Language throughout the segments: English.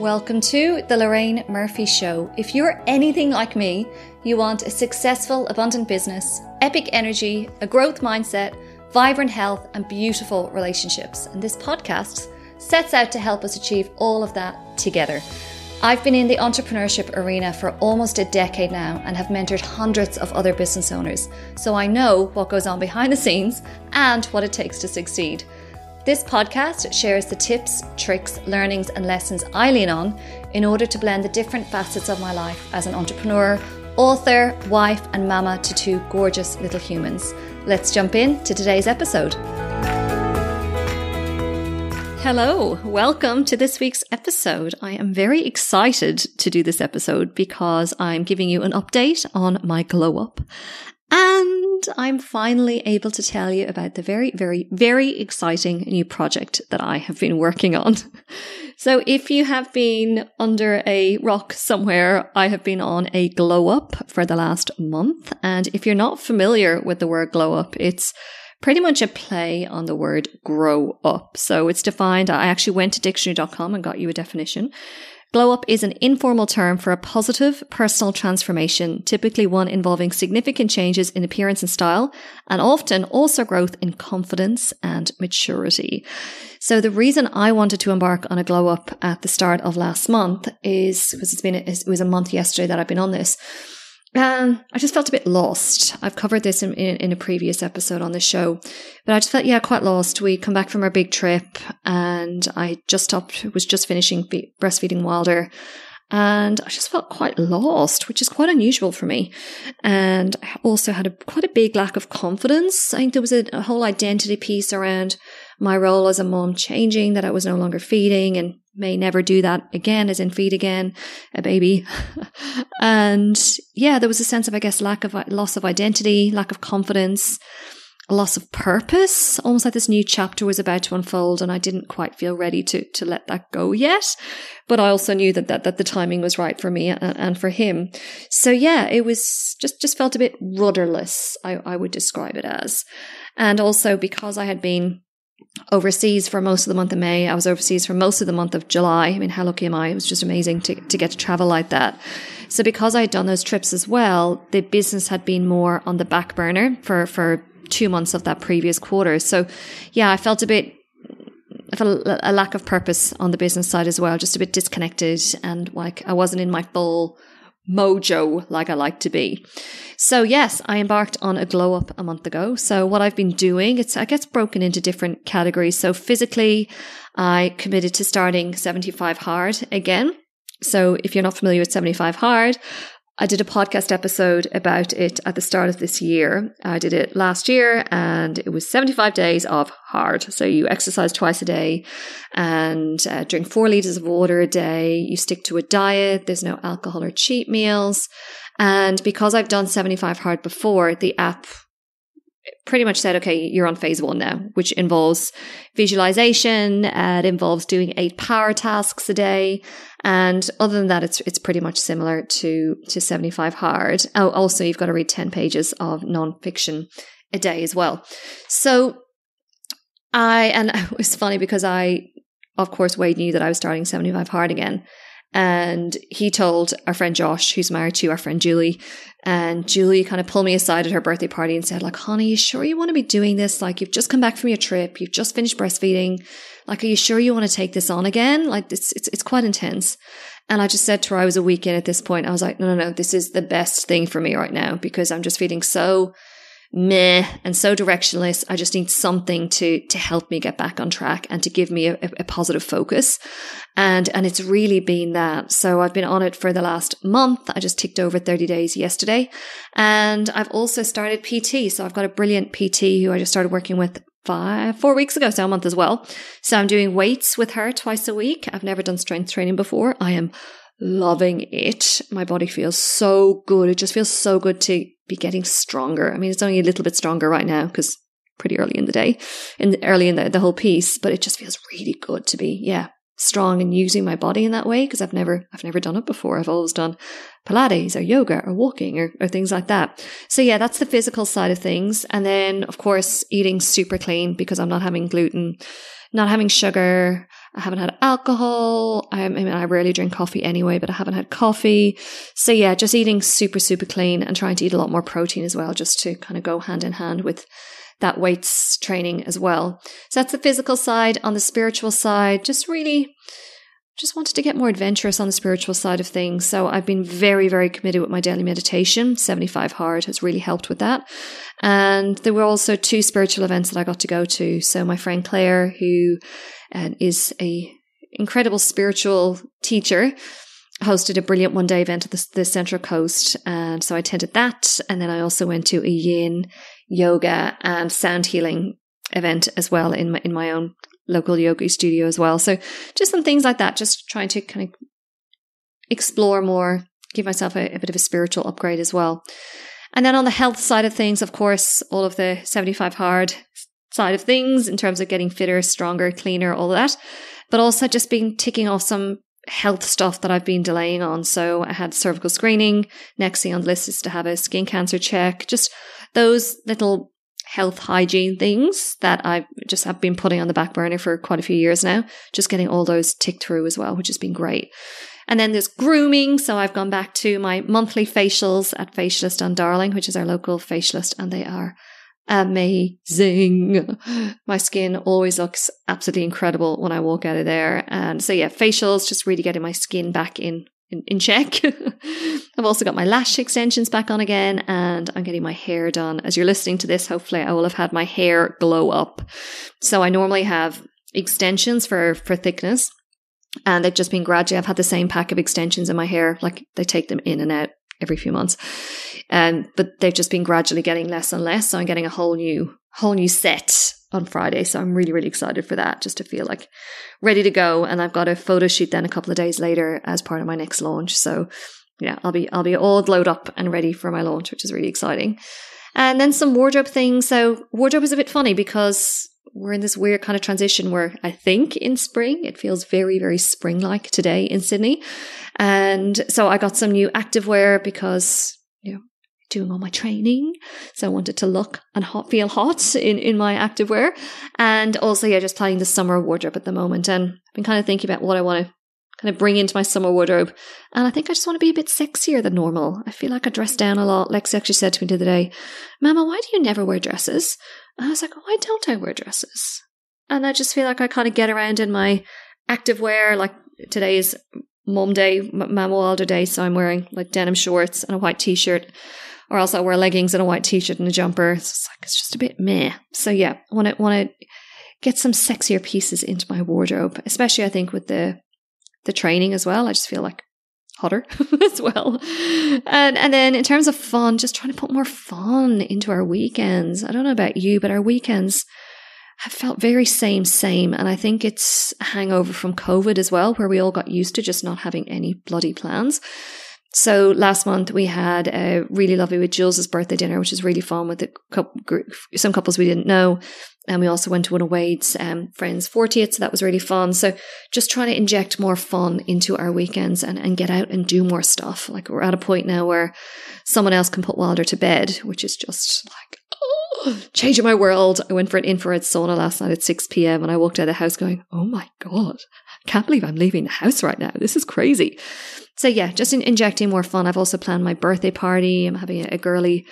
Welcome to the Lorraine Murphy Show. If you're anything like me, you want a successful, abundant business, epic energy, a growth mindset, vibrant health, and beautiful relationships. And this podcast sets out to help us achieve all of that together. I've been in the entrepreneurship arena for almost a decade now and have mentored hundreds of other business owners, so I know what goes on behind the scenes and what it takes to succeed. This podcast shares the tips, tricks, learnings, and lessons I lean on in order to blend the different facets of my life as an entrepreneur, author, wife, and mama to two gorgeous little humans. Let's jump in to today's episode. Hello, welcome to this week's episode. I am very excited to do this episode because I'm giving you an update on my glow up and I'm finally able to tell you about the very, very, very exciting new project that I have been working on. So if you have been under a rock somewhere, I have been on a glow up for the last month. And if you're not familiar with the word glow up, it's pretty much a play on the word grow up. So it's defined. I actually went to dictionary.com and got you a definition. Glow up is an informal term for a positive personal transformation, typically one involving significant changes in appearance and style, and often also growth in confidence and maturity. So the reason I wanted to embark on a glow up at the start of last month is because it's been, it was a month yesterday that I've been on this um, I just felt a bit lost. I've covered this in, in, in, a previous episode on the show, but I just felt, yeah, quite lost. We come back from our big trip and I just stopped, was just finishing be- breastfeeding Wilder and I just felt quite lost, which is quite unusual for me. And I also had a, quite a big lack of confidence. I think there was a, a whole identity piece around my role as a mom changing, that I was no longer feeding and may never do that again, as in feed again a baby. and yeah, there was a sense of, I guess, lack of loss of identity, lack of confidence, loss of purpose, almost like this new chapter was about to unfold, and I didn't quite feel ready to to let that go yet. But I also knew that that, that the timing was right for me and, and for him. So yeah, it was just just felt a bit rudderless. I, I would describe it as, and also because I had been overseas for most of the month of May. I was overseas for most of the month of July. I mean, how lucky am I? It was just amazing to, to get to travel like that. So because I had done those trips as well, the business had been more on the back burner for, for two months of that previous quarter. So yeah, I felt a bit I felt a lack of purpose on the business side as well, just a bit disconnected and like I wasn't in my full mojo like I like to be. So yes, I embarked on a glow up a month ago. So what I've been doing, it's I guess broken into different categories. So physically, I committed to starting 75 hard again. So if you're not familiar with 75 hard, I did a podcast episode about it at the start of this year. I did it last year and it was 75 days of hard. So you exercise twice a day and uh, drink four liters of water a day. You stick to a diet. There's no alcohol or cheat meals. And because I've done 75 hard before, the app pretty much said, okay, you're on phase one now, which involves visualization. Uh, it involves doing eight power tasks a day. And other than that, it's, it's pretty much similar to, to 75 hard. Oh, also, you've got to read 10 pages of nonfiction a day as well. So I, and it was funny because I, of course, Wade knew that I was starting 75 hard again. And he told our friend Josh, who's married to our friend Julie, and Julie kind of pulled me aside at her birthday party and said, like, honey, you sure you want to be doing this? Like, you've just come back from your trip. You've just finished breastfeeding. Like, are you sure you want to take this on again? Like, it's, it's, it's quite intense. And I just said to her, I was a week in at this point. I was like, no, no, no, this is the best thing for me right now because I'm just feeling so meh and so directionless. I just need something to to help me get back on track and to give me a, a, positive focus. And and it's really been that. So I've been on it for the last month. I just ticked over 30 days yesterday. And I've also started PT. So I've got a brilliant PT who I just started working with five, four weeks ago, so a month as well. So I'm doing weights with her twice a week. I've never done strength training before. I am loving it. My body feels so good. It just feels so good to be getting stronger. I mean, it's only a little bit stronger right now because pretty early in the day, in early in the, the whole piece, but it just feels really good to be, yeah, strong and using my body in that way because I've never, I've never done it before. I've always done Pilates or yoga or walking or, or things like that. So yeah, that's the physical side of things. And then of course, eating super clean because I'm not having gluten, not having sugar, I haven't had alcohol. I, I mean, I rarely drink coffee anyway, but I haven't had coffee. So yeah, just eating super, super clean and trying to eat a lot more protein as well, just to kind of go hand in hand with that weights training as well. So that's the physical side. On the spiritual side, just really just wanted to get more adventurous on the spiritual side of things. So I've been very, very committed with my daily meditation. 75 Hard has really helped with that. And there were also two spiritual events that I got to go to. So my friend Claire, who uh, is a incredible spiritual teacher, hosted a brilliant one day event at the, the, Central Coast. And so I attended that. And then I also went to a yin yoga and sound healing event as well in my, in my own local yoga studio as well. So just some things like that, just trying to kind of explore more, give myself a, a bit of a spiritual upgrade as well. And then on the health side of things, of course, all of the 75 hard side of things in terms of getting fitter, stronger, cleaner, all that. But also just been ticking off some health stuff that I've been delaying on. So I had cervical screening. Next thing on the list is to have a skin cancer check. Just those little health hygiene things that I just have been putting on the back burner for quite a few years now. Just getting all those ticked through as well, which has been great. And then there's grooming. So I've gone back to my monthly facials at Facialist on Darling, which is our local facialist, and they are amazing. My skin always looks absolutely incredible when I walk out of there. And so yeah, facials, just really getting my skin back in in, in check. I've also got my lash extensions back on again and I'm getting my hair done. As you're listening to this, hopefully I will have had my hair glow up. So I normally have extensions for, for thickness and they've just been gradually, I've had the same pack of extensions in my hair, like they take them in and out every few months. Um, but they've just been gradually getting less and less. So I'm getting a whole new, whole new set on Friday. So I'm really, really excited for that just to feel like ready to go. And I've got a photo shoot then a couple of days later as part of my next launch. So yeah, I'll be, I'll be all glowed up and ready for my launch, which is really exciting. And then some wardrobe things. So wardrobe is a bit funny because we're in this weird kind of transition where I think in spring, it feels very, very spring like today in Sydney. And so I got some new activewear because, you know, doing all my training. So I wanted to look and hot, feel hot in, in my activewear. And also, yeah, just planning the summer wardrobe at the moment. And I've been kind of thinking about what I want to kind of bring into my summer wardrobe. And I think I just want to be a bit sexier than normal. I feel like I dress down a lot. Lexi actually said to me the other day, Mama, why do you never wear dresses? And I was like, why don't I wear dresses? And I just feel like I kind of get around in my active wear. Like today is mom day, Mama Wilder day. So I'm wearing like denim shorts and a white t shirt. Or else I wear leggings and a white t shirt and a jumper. So it's like, it's just a bit meh. So yeah, I want to, want to get some sexier pieces into my wardrobe, especially I think with the the training as well. I just feel like hotter as well. And and then in terms of fun, just trying to put more fun into our weekends. I don't know about you, but our weekends have felt very same same and I think it's a hangover from COVID as well where we all got used to just not having any bloody plans. So last month we had a really lovely with Jules's birthday dinner, which was really fun with a couple, some couples we didn't know. And we also went to one of Wade's um, friends' 40th. So that was really fun. So just trying to inject more fun into our weekends and, and get out and do more stuff. Like we're at a point now where someone else can put Wilder to bed, which is just like, oh, changing my world. I went for an infrared sauna last night at 6 p.m. and I walked out of the house going, oh my God, can't believe I'm leaving the house right now. This is crazy. So yeah, just in injecting more fun. I've also planned my birthday party. I'm having a girly,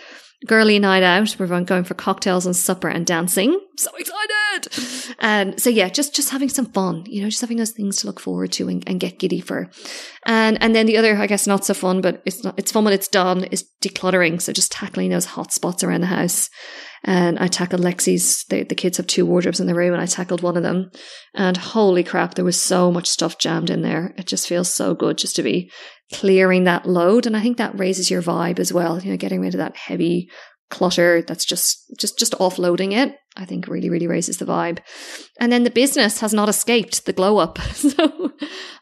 girly night out. We're going for cocktails and supper and dancing. So excited! And so yeah, just just having some fun. You know, just having those things to look forward to and, and get giddy for. And and then the other, I guess, not so fun, but it's not. It's fun when it's done. Is decluttering. So just tackling those hot spots around the house. And I tackled Lexi's, the, the kids have two wardrobes in the room and I tackled one of them. And holy crap, there was so much stuff jammed in there. It just feels so good just to be clearing that load. And I think that raises your vibe as well, you know, getting rid of that heavy clutter that's just just just offloading it i think really really raises the vibe. And then the business has not escaped the glow up. So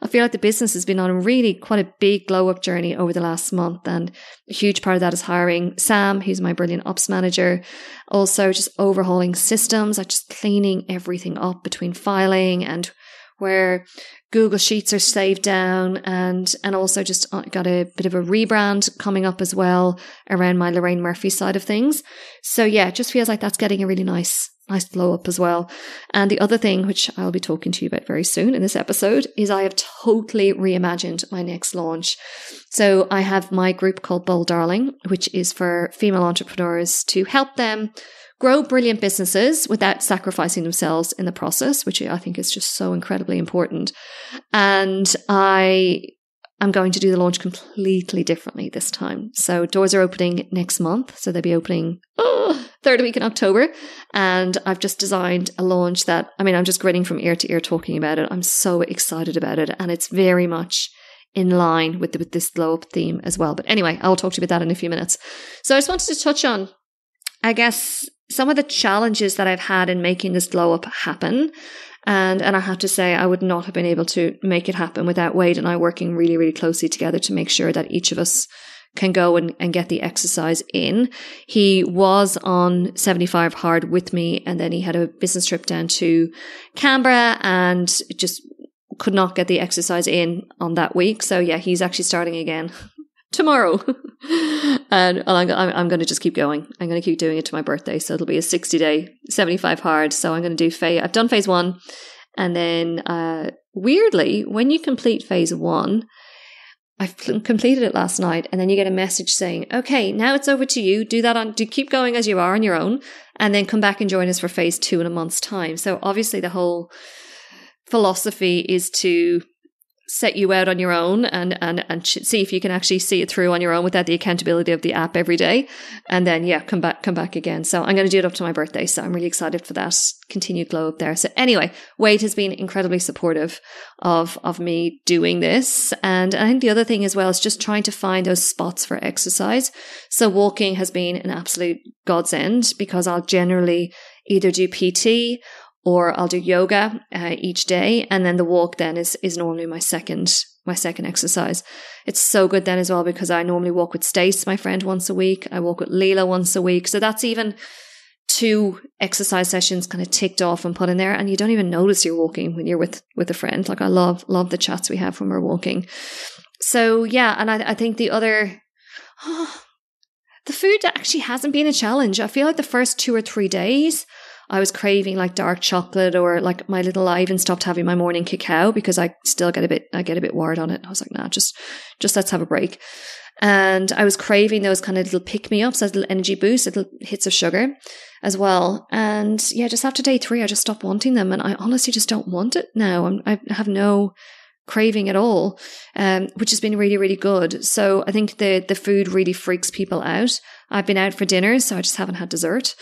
i feel like the business has been on a really quite a big glow up journey over the last month and a huge part of that is hiring sam who's my brilliant ops manager. Also just overhauling systems like just cleaning everything up between filing and where Google Sheets are saved down and and also just uh, got a bit of a rebrand coming up as well around my Lorraine Murphy side of things. So yeah, it just feels like that's getting a really nice nice glow up as well. And the other thing, which I'll be talking to you about very soon in this episode, is I have totally reimagined my next launch. So I have my group called Bold Darling, which is for female entrepreneurs to help them grow brilliant businesses without sacrificing themselves in the process, which I think is just so incredibly important. And I am going to do the launch completely differently this time. So doors are opening next month. So they'll be opening oh, third week in October. And I've just designed a launch that, I mean, I'm just grinning from ear to ear talking about it. I'm so excited about it. And it's very much in line with, the, with this glow up theme as well. But anyway, I'll talk to you about that in a few minutes. So I just wanted to touch on, I guess, some of the challenges that I've had in making this glow up happen. And, and I have to say, I would not have been able to make it happen without Wade and I working really, really closely together to make sure that each of us can go and, and get the exercise in. He was on 75 hard with me and then he had a business trip down to Canberra and just could not get the exercise in on that week. So yeah, he's actually starting again tomorrow. and I'm, I'm going to just keep going. I'm going to keep doing it to my birthday. So it'll be a 60 day, 75 hard. So I'm going to do phase, I've done phase one. And then, uh, weirdly, when you complete phase one, I've completed it last night and then you get a message saying, okay, now it's over to you. Do that on, do keep going as you are on your own and then come back and join us for phase two in a month's time. So obviously the whole philosophy is to set you out on your own and and and see if you can actually see it through on your own without the accountability of the app every day. And then yeah come back come back again. So i'm going to do it up to my birthday so i'm really excited for that continued glow up there. So anyway wade has been incredibly supportive of of me doing this. And i think the other thing as well is just trying to find those spots for exercise. So walking has been an absolute godsend because i'll generally either do pt or I'll do yoga uh, each day, and then the walk then is is normally my second my second exercise. It's so good then as well because I normally walk with Stace, my friend, once a week. I walk with Leela once a week, so that's even two exercise sessions kind of ticked off and put in there, and you don't even notice you're walking when you're with with a friend. Like I love love the chats we have when we're walking. So yeah, and I, I think the other. Oh, the food actually hasn't been a challenge. I feel like the first two or three days, I was craving like dark chocolate or like my little, I even stopped having my morning cacao because I still get a bit, I get a bit wired on it. I was like, nah, just, just let's have a break. And I was craving those kind of little pick me ups, little energy boosts, little hits of sugar as well. And yeah, just after day three, I just stopped wanting them. And I honestly just don't want it now. I'm, I have no, craving at all, um, which has been really, really good. So I think the the food really freaks people out. I've been out for dinner, so I just haven't had dessert.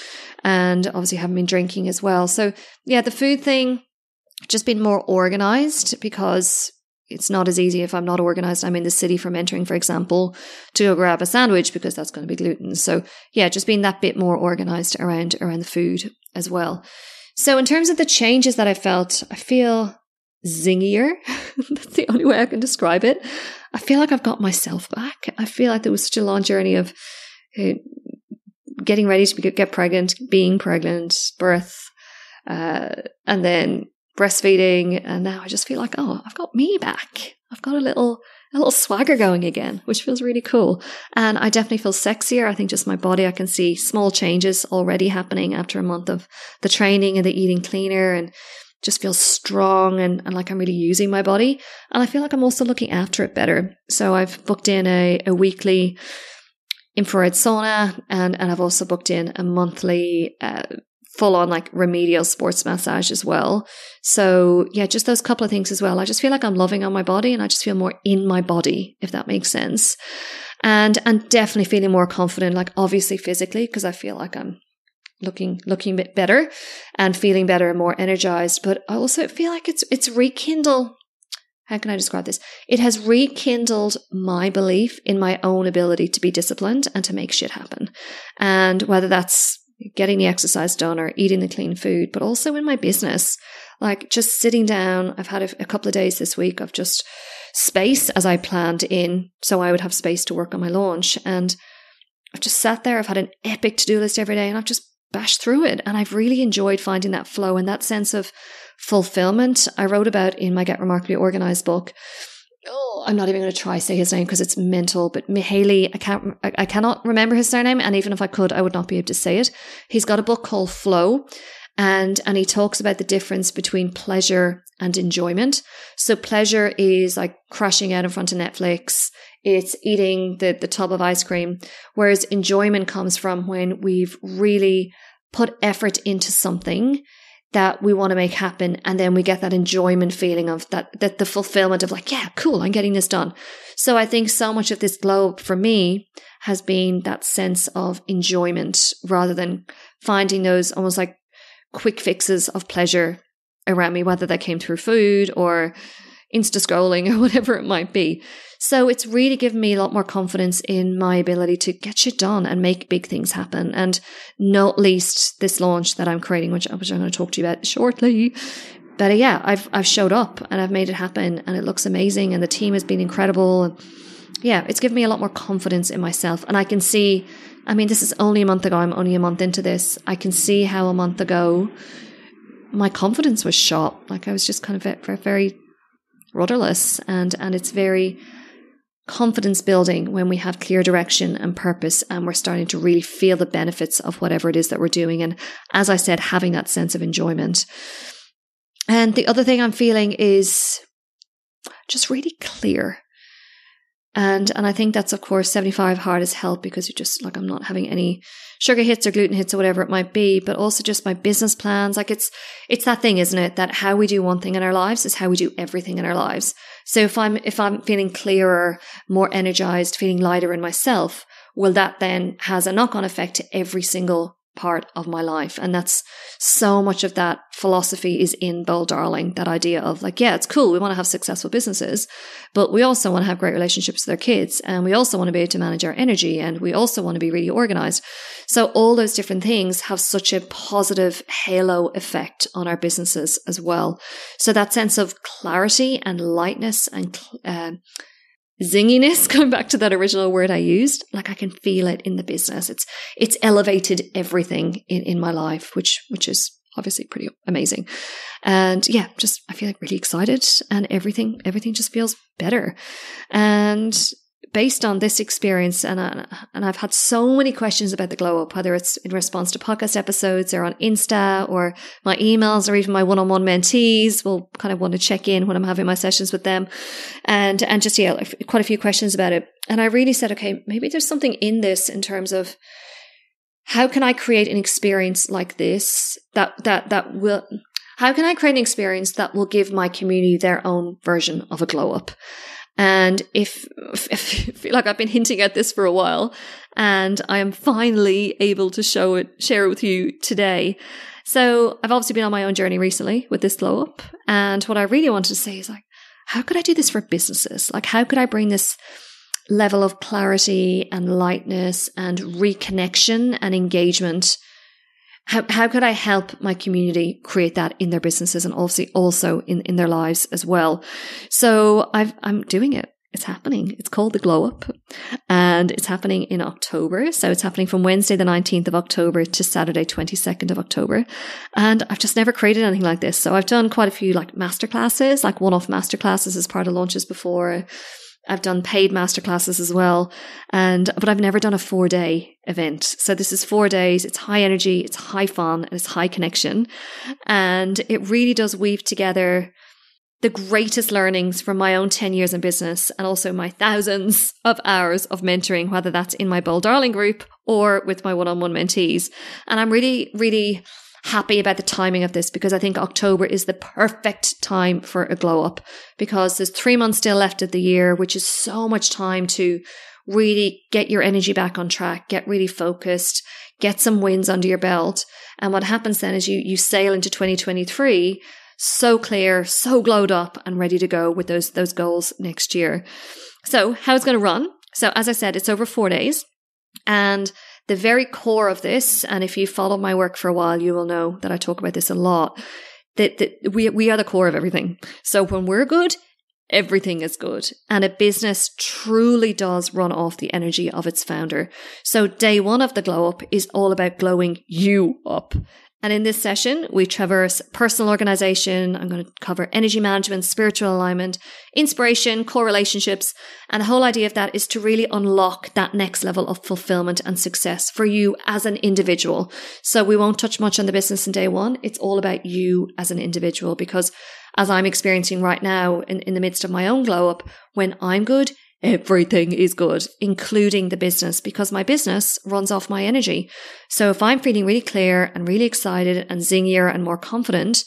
And obviously haven't been drinking as well. So yeah, the food thing, just been more organized because it's not as easy if I'm not organized. I'm in the city from entering, for example, to go grab a sandwich because that's going to be gluten. So yeah, just being that bit more organized around, around the food as well. So in terms of the changes that I felt, I feel zingier. that's the only way I can describe it. I feel like I've got myself back. I feel like there was such a long journey of getting ready to get pregnant, being pregnant, birth, uh, and then breastfeeding. And now I just feel like, oh, I've got me back. I've got a little, a little swagger going again, which feels really cool. And I definitely feel sexier. I think just my body, I can see small changes already happening after a month of the training and the eating cleaner and just feel strong and, and like I'm really using my body. And I feel like I'm also looking after it better. So I've booked in a, a weekly infrared sauna, and and I've also booked in a monthly. Uh, full on like remedial sports massage as well. So yeah, just those couple of things as well. I just feel like I'm loving on my body and I just feel more in my body, if that makes sense. And and definitely feeling more confident, like obviously physically, because I feel like I'm looking looking a bit better and feeling better and more energized. But I also feel like it's it's rekindle how can I describe this? It has rekindled my belief in my own ability to be disciplined and to make shit happen. And whether that's getting the exercise done or eating the clean food, but also in my business, like just sitting down. I've had a, a couple of days this week of just space as I planned in, so I would have space to work on my launch. And I've just sat there. I've had an epic to do list every day and I've just bashed through it. And I've really enjoyed finding that flow and that sense of fulfillment I wrote about in my Get Remarkably Organized book. Oh, I'm not even going to try to say his name because it's mental, but Mihaly, I can't, I cannot remember his surname. And even if I could, I would not be able to say it. He's got a book called Flow. And, and he talks about the difference between pleasure and enjoyment. So pleasure is like crashing out in front of Netflix. It's eating the, the tub of ice cream. Whereas enjoyment comes from when we've really put effort into something that we want to make happen. And then we get that enjoyment feeling of that, that the fulfillment of like, yeah, cool, I'm getting this done. So I think so much of this glow for me has been that sense of enjoyment rather than finding those almost like quick fixes of pleasure around me, whether that came through food or insta scrolling or whatever it might be. So it's really given me a lot more confidence in my ability to get shit done and make big things happen. And not least this launch that I'm creating, which, which I'm going to talk to you about shortly. But uh, yeah, I've, I've showed up and I've made it happen and it looks amazing and the team has been incredible. Yeah, it's given me a lot more confidence in myself. And I can see, I mean, this is only a month ago. I'm only a month into this. I can see how a month ago my confidence was shot. Like I was just kind of very, very rudderless and, and it's very, confidence building when we have clear direction and purpose and we're starting to really feel the benefits of whatever it is that we're doing. And as I said, having that sense of enjoyment. And the other thing I'm feeling is just really clear. And and I think that's of course 75 hard as help because you just like I'm not having any sugar hits or gluten hits or whatever it might be, but also just my business plans. Like it's it's that thing, isn't it? That how we do one thing in our lives is how we do everything in our lives. So if I'm if I'm feeling clearer, more energized, feeling lighter in myself, will that then has a knock-on effect to every single part of my life. And that's so much of that philosophy is in Bold Darling, that idea of like, yeah, it's cool. We want to have successful businesses, but we also want to have great relationships with our kids. And we also want to be able to manage our energy. And we also want to be really organized. So all those different things have such a positive halo effect on our businesses as well. So that sense of clarity and lightness and, uh, zinginess, going back to that original word I used, like I can feel it in the business. It's it's elevated everything in, in my life, which which is obviously pretty amazing. And yeah, just I feel like really excited and everything everything just feels better. And based on this experience, and uh, and I've had so many questions about the glow up, whether it's in response to podcast episodes or on Insta or my emails or even my one on one mentees will kind of want to check in when I'm having my sessions with them, and and just yeah, quite a few questions about it. And I really said, okay, maybe there's something in this in terms of how can I create an experience like this that that that will how can I create an experience that will give my community their own version of a glow up? And if, if, I feel like I've been hinting at this for a while and I am finally able to show it, share it with you today. So I've obviously been on my own journey recently with this glow up. And what I really wanted to say is like, how could I do this for businesses? Like, how could I bring this level of clarity and lightness and reconnection and engagement how, how could I help my community create that in their businesses and obviously also in, in their lives as well? So I've, I'm doing it. It's happening. It's called the Glow Up and it's happening in October. So it's happening from Wednesday, the 19th of October to Saturday, 22nd of October. And I've just never created anything like this. So I've done quite a few like masterclasses, like one off masterclasses as part of launches before. I've done paid masterclasses as well. And, but I've never done a four day event. So this is four days. It's high energy. It's high fun and it's high connection. And it really does weave together the greatest learnings from my own 10 years in business and also my thousands of hours of mentoring, whether that's in my Bold Darling group or with my one on one mentees. And I'm really, really happy about the timing of this because I think October is the perfect time for a glow up because there's three months still left of the year, which is so much time to really get your energy back on track, get really focused, get some wins under your belt. And what happens then is you, you sail into 2023 so clear, so glowed up and ready to go with those, those goals next year. So how it's going to run. So as I said, it's over four days and the very core of this, and if you follow my work for a while, you will know that I talk about this a lot, that, that we, we are the core of everything. So when we're good, everything is good. And a business truly does run off the energy of its founder. So day one of the glow up is all about glowing you up. And in this session, we traverse personal organization. I'm going to cover energy management, spiritual alignment, inspiration, core relationships. And the whole idea of that is to really unlock that next level of fulfillment and success for you as an individual. So we won't touch much on the business in day one. It's all about you as an individual because as I'm experiencing right now in, in the midst of my own glow up, when I'm good, everything is good, including the business, because my business runs off my energy. So if I'm feeling really clear and really excited and zingier and more confident,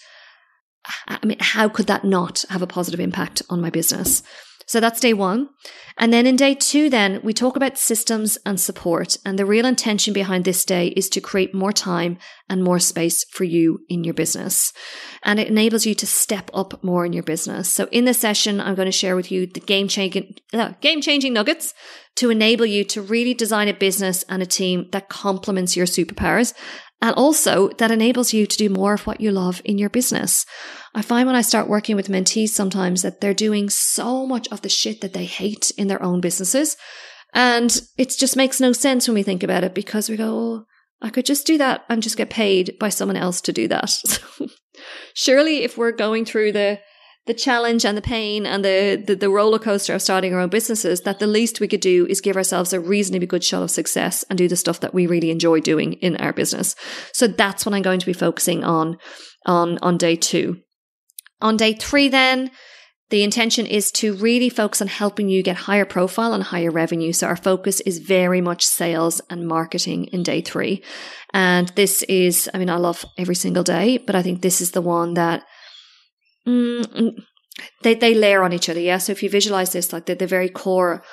I mean, how could that not have a positive impact on my business? So that's day one. And then in day two, then we talk about systems and support. And the real intention behind this day is to create more time and more space for you in your business. And it enables you to step up more in your business. So in this session, I'm going to share with you the game changing, uh, game changing nuggets to enable you to really design a business and a team that complements your superpowers and also that enables you to do more of what you love in your business. I find when I start working with mentees sometimes that they're doing so much of the shit that they hate in their own businesses. And it just makes no sense when we think about it because we go, oh, I could just do that and just get paid by someone else to do that. surely if we're going through the the challenge and the pain and the, the, the roller coaster of starting our own businesses that the least we could do is give ourselves a reasonably good shot of success and do the stuff that we really enjoy doing in our business. So that's what I'm going to be focusing on on on day 2. On day 3 then the intention is to really focus on helping you get higher profile and higher revenue. So our focus is very much sales and marketing in day three. And this is, I mean, I love every single day, but I think this is the one that Mm, they they layer on each other. Yeah. So if you visualize this, like the, the very core,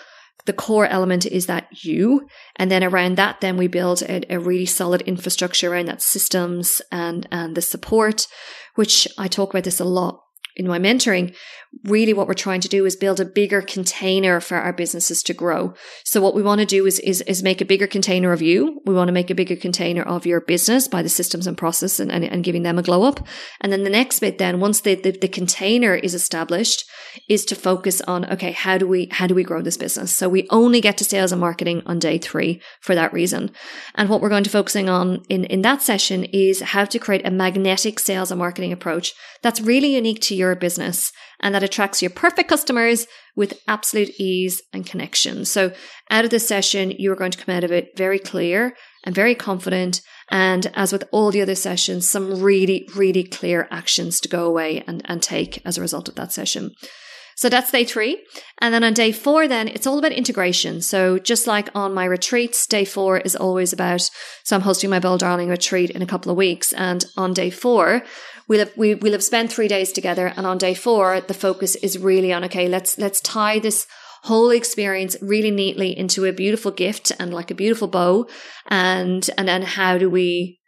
the core element is that you, and then around that, then we build a, a really solid infrastructure around that systems and and the support, which I talk about this a lot in my mentoring, really what we're trying to do is build a bigger container for our businesses to grow. So what we want to do is, is, is make a bigger container of you. We want to make a bigger container of your business by the systems and process and, and, and giving them a glow up. And then the next bit then, once the, the, the container is established, is to focus on, okay, how do we, how do we grow this business? So we only get to sales and marketing on day three for that reason. And what we're going to focusing on in, in that session is how to create a magnetic sales and marketing approach that's really unique to your business and that attracts your perfect customers with absolute ease and connection. So out of this session, you're going to come out of it very clear and very confident. And as with all the other sessions, some really, really clear actions to go away and, and take as a result of that session. So that's day three. And then on day four, then it's all about integration. So just like on my retreats, day four is always about, so I'm hosting my Bold Darling retreat in a couple of weeks. And on day four, we'll have, we, will have spent three days together. And on day four, the focus is really on, okay, let's, let's tie this whole experience really neatly into a beautiful gift and like a beautiful bow. And, and then how do we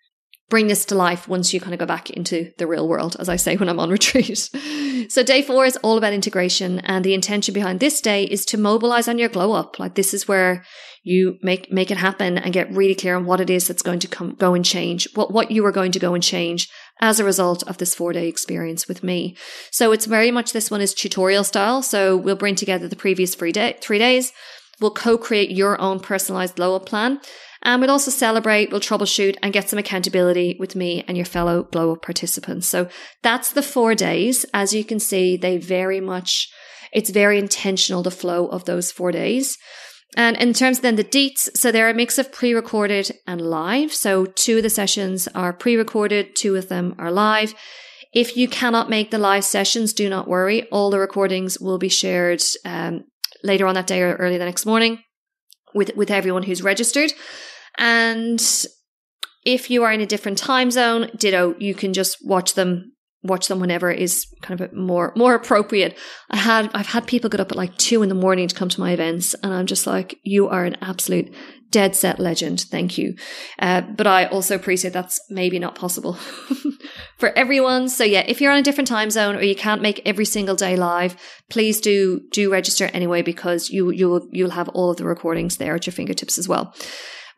bring this to life once you kind of go back into the real world, as I say when I'm on retreat. so day four is all about integration. And the intention behind this day is to mobilize on your glow up. Like this is where you make, make it happen and get really clear on what it is that's going to come, go and change, what, what you are going to go and change as a result of this four day experience with me. So it's very much this one is tutorial style. So we'll bring together the previous three, day, three days. We'll co-create your own personalized glow up plan. And we'll also celebrate, we'll troubleshoot and get some accountability with me and your fellow glow up participants. So that's the four days. As you can see, they very much, it's very intentional, the flow of those four days. And in terms then the dates, so they're a mix of pre-recorded and live. So two of the sessions are pre-recorded, two of them are live. If you cannot make the live sessions, do not worry. All the recordings will be shared um, later on that day or early the next morning with with everyone who's registered. And if you are in a different time zone, ditto, you can just watch them watch them whenever is kind of more more appropriate. I had I've had people get up at like two in the morning to come to my events, and I'm just like, you are an absolute dead set legend. Thank you. Uh, but I also appreciate that's maybe not possible for everyone. So yeah, if you're on a different time zone or you can't make every single day live, please do do register anyway because you you'll you'll have all of the recordings there at your fingertips as well.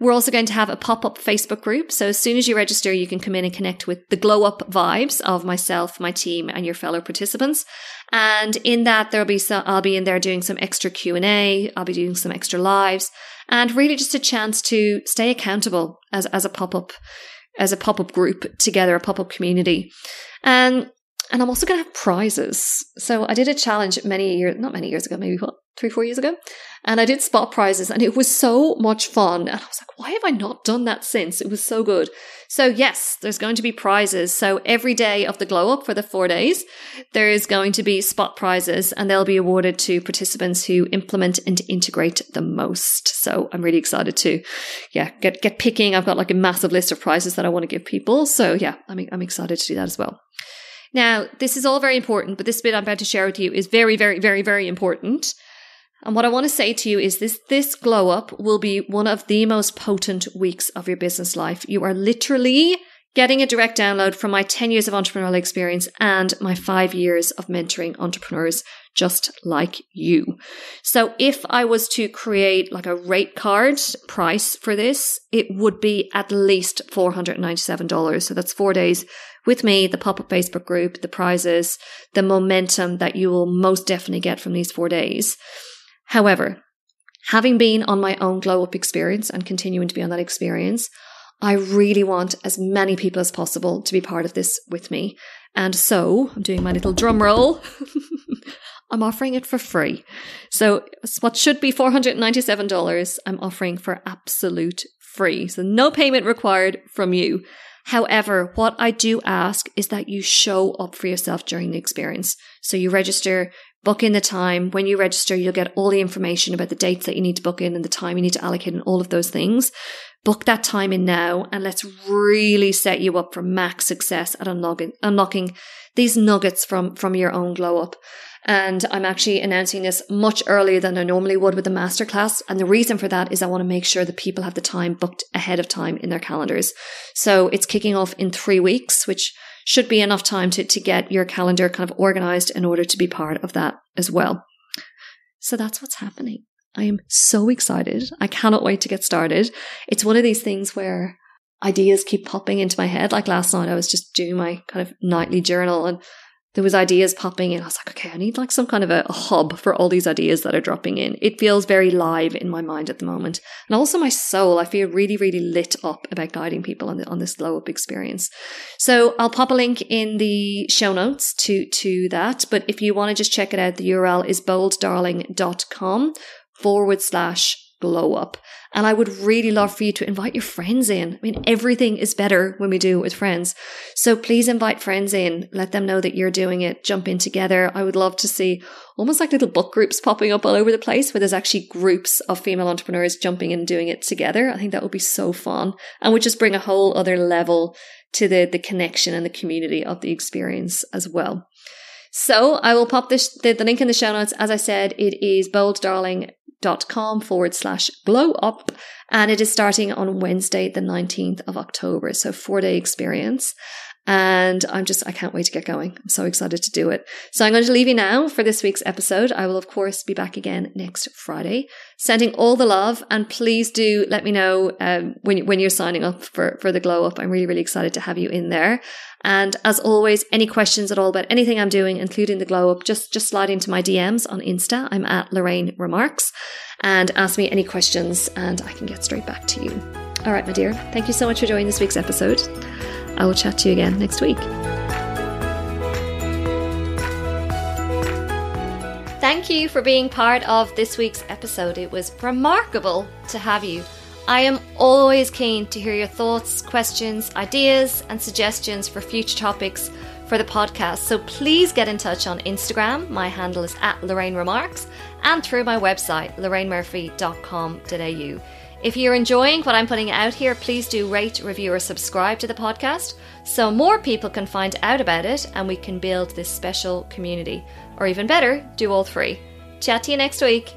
We're also going to have a pop up Facebook group. So as soon as you register, you can come in and connect with the glow up vibes of myself, my team and your fellow participants. And in that, there'll be some, I'll be in there doing some extra Q and A. I'll be doing some extra lives and really just a chance to stay accountable as, as a pop up as a pop up group together, a pop up community. And and I'm also going to have prizes. So I did a challenge many years, not many years ago, maybe what, three, four years ago. And I did spot prizes and it was so much fun. And I was like, why have I not done that since? It was so good. So yes, there's going to be prizes. So every day of the glow up for the four days, there is going to be spot prizes and they'll be awarded to participants who implement and integrate the most. So I'm really excited to, yeah, get, get picking. I've got like a massive list of prizes that I want to give people. So yeah, I'm, I'm excited to do that as well. Now, this is all very important, but this bit I'm about to share with you is very, very, very, very important. And what I want to say to you is this this glow up will be one of the most potent weeks of your business life. You are literally getting a direct download from my 10 years of entrepreneurial experience and my five years of mentoring entrepreneurs just like you. So if I was to create like a rate card price for this, it would be at least $497. So that's four days with me, the pop up Facebook group, the prizes, the momentum that you will most definitely get from these four days. However, having been on my own glow up experience and continuing to be on that experience, I really want as many people as possible to be part of this with me. And so I'm doing my little drum roll. I'm offering it for free. So what should be $497, I'm offering for absolute free. So no payment required from you. However, what I do ask is that you show up for yourself during the experience. So you register, book in the time. When you register, you'll get all the information about the dates that you need to book in and the time you need to allocate and all of those things. Book that time in now and let's really set you up for max success at unlocking, unlocking these nuggets from, from your own glow up. And I'm actually announcing this much earlier than I normally would with the masterclass. And the reason for that is I want to make sure that people have the time booked ahead of time in their calendars. So it's kicking off in three weeks, which should be enough time to, to get your calendar kind of organized in order to be part of that as well. So that's what's happening. I am so excited. I cannot wait to get started. It's one of these things where ideas keep popping into my head. Like last night, I was just doing my kind of nightly journal and there was ideas popping in. I was like, okay, I need like some kind of a, a, hub for all these ideas that are dropping in. It feels very live in my mind at the moment. And also my soul, I feel really, really lit up about guiding people on, the, on this glow up experience. So I'll pop a link in the show notes to, to that. But if you want to just check it out, the URL is bolddarling.com forward slash glow up. And I would really love for you to invite your friends in. I mean, everything is better when we do it with friends. So please invite friends in. Let them know that you're doing it. Jump in together. I would love to see almost like little book groups popping up all over the place where there's actually groups of female entrepreneurs jumping in and doing it together. I think that would be so fun and would just bring a whole other level to the, the connection and the community of the experience as well. So I will pop this, the, the link in the show notes. As I said, it is bolddarling dot com forward slash glow up. And it is starting on Wednesday, the 19th of October. So four day experience. And I'm just, I can't wait to get going. I'm so excited to do it. So I'm going to leave you now for this week's episode. I will, of course, be back again next Friday, sending all the love. And please do let me know um, when, when you're signing up for, for the glow up. I'm really, really excited to have you in there. And as always, any questions at all about anything I'm doing, including the glow up, just, just slide into my DMs on Insta. I'm at Lorraine Remarks and ask me any questions and I can get straight back to you. All right, my dear. Thank you so much for joining this week's episode. I will chat to you again next week. Thank you for being part of this week's episode. It was remarkable to have you. I am always keen to hear your thoughts, questions, ideas, and suggestions for future topics for the podcast. So please get in touch on Instagram. My handle is at Lorraine Remarks and through my website, lorrainemurphy.com.au. If you're enjoying what I'm putting out here, please do rate, review, or subscribe to the podcast so more people can find out about it and we can build this special community. Or even better, do all three. Chat to you next week.